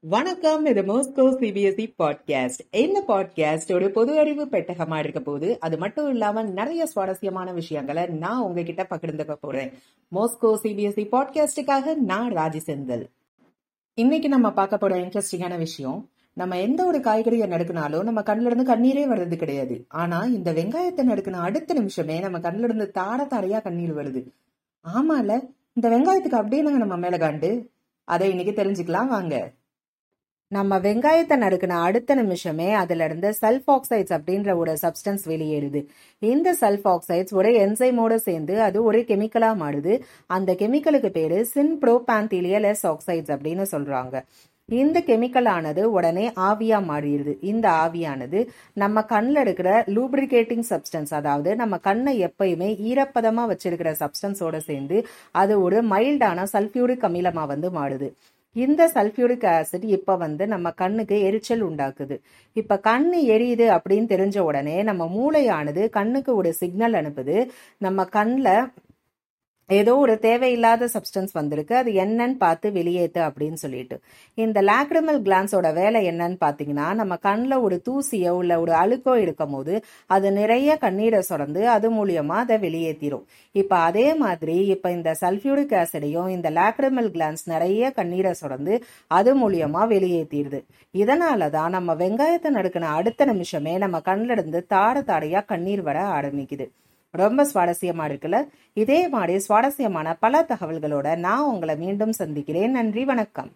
வணக்கம் இது Moscow CBSE podcast. இந்த பாட்காஸ்ட் ஒரு பொது அறிவு பெட்டகமா இருக்க போது அது மட்டும் இல்லாம நிறைய சுவாரஸ்யமான விஷயங்களை நான் உங்ககிட்ட பகிர்ந்துக்க போறேன். மோஸ்கோ சிபிஎஸ்இ பாட்காஸ்டுக்காக நான் ராஜி செந்தில். இன்னைக்கு நம்ம பார்க்க போற இன்ட்ரெஸ்டிங்கான விஷயம் நம்ம எந்த ஒரு காய்கறியை நடுக்கினாலும் நம்ம கண்ணுல இருந்து கண்ணீரே வர்றது கிடையாது. ஆனா இந்த வெங்காயத்தை நடுக்கின அடுத்த நிமிஷமே நம்ம கண்ணுல இருந்து தார தாரையா கண்ணீர் வருது. ஆமால இந்த வெங்காயத்துக்கு அப்படியே நாங்க நம்ம மேல காண்டு அதை இன்னைக்கு தெரிஞ்சுக்கலாம் வாங்க. நம்ம வெங்காயத்தை நறுக்கின அடுத்த நிமிஷமே அதுல இருந்து சல்ஃப் ஆக்சைட்ஸ் அப்படின்ற ஒரு சப்ஸ்டன்ஸ் வெளியேறுது. இந்த சல்ஃப் ஆக்சைட்ஸ் ஒரு என்சைமோட சேர்ந்து அது ஒரு கெமிக்கலா மாறுது. அந்த கெமிக்கலுக்கு பேரு சின் ப்ரோபாந்திலியல் எஸ் ஆக்சைட்ஸ் அப்படின்னு சொல்றாங்க. இந்த கெமிக்கல் ஆனது உடனே ஆவியா மாறிடுது. இந்த ஆவியானது நம்ம கண்ணில் இருக்கிற லூப்ரிகேட்டிங் சப்ஸ்டன்ஸ் அதாவது நம்ம கண்ணை எப்பயுமே ஈரப்பதமா வச்சிருக்கிற சப்ஸ்டன்ஸோட சேர்ந்து அது ஒரு மைல்டான சல்ஃபியூரிக் அமிலமா வந்து மாறுது. இந்த சல்ஃபியூரிக் ஆசிட் இப்போ வந்து நம்ம கண்ணுக்கு எரிச்சல் உண்டாக்குது. இப்போ கண் எரியுது அப்படின்னு தெரிஞ்ச உடனே நம்ம மூளையானது கண்ணுக்கு ஒரு சிக்னல் அனுப்புது. நம்ம கண்ணில் ஏதோ ஒரு தேவையில்லாத சப்ஸ்டன்ஸ் வந்திருக்கு. அது என்னன்னு பார்த்து வெளியேற்று அப்படின்னு சொல்லிட்டு. இந்த லாக்ரிமல் கிளான்ஸோட வேலை என்னன்னு பார்த்தீங்கன்னா நம்ம கண்ணில் ஒரு தூசியோ இல்லை ஒரு அழுக்கோ இருக்கும் போது அது நிறைய கண்ணீரை சுரந்து அது மூலியமாக அதை வெளியேற்றிடும் இப்போ அதே மாதிரி இப்போ இந்த சல்ஃபியூரிக் ஆசிடையும் இந்த லாக்ரிமல் கிளான்ஸ் நிறைய கண்ணீரை சுரந்து அது மூலியமாக வெளியேற்றிடுது இதனால தான் நம்ம வெங்காயத்தை நடுக்கின அடுத்த நிமிஷமே நம்ம கண்ணிலிருந்து தாட தாடையாக கண்ணீர் வர ஆரம்பிக்குது. ரொம்ப சுவாரஸ்யமா இருக்குல்ல? இதே மாதிரி சுவாரஸ்யமான பல தகவல்களோட நான் உங்களை மீண்டும் சந்திக்கிறேன். நன்றி வணக்கம்.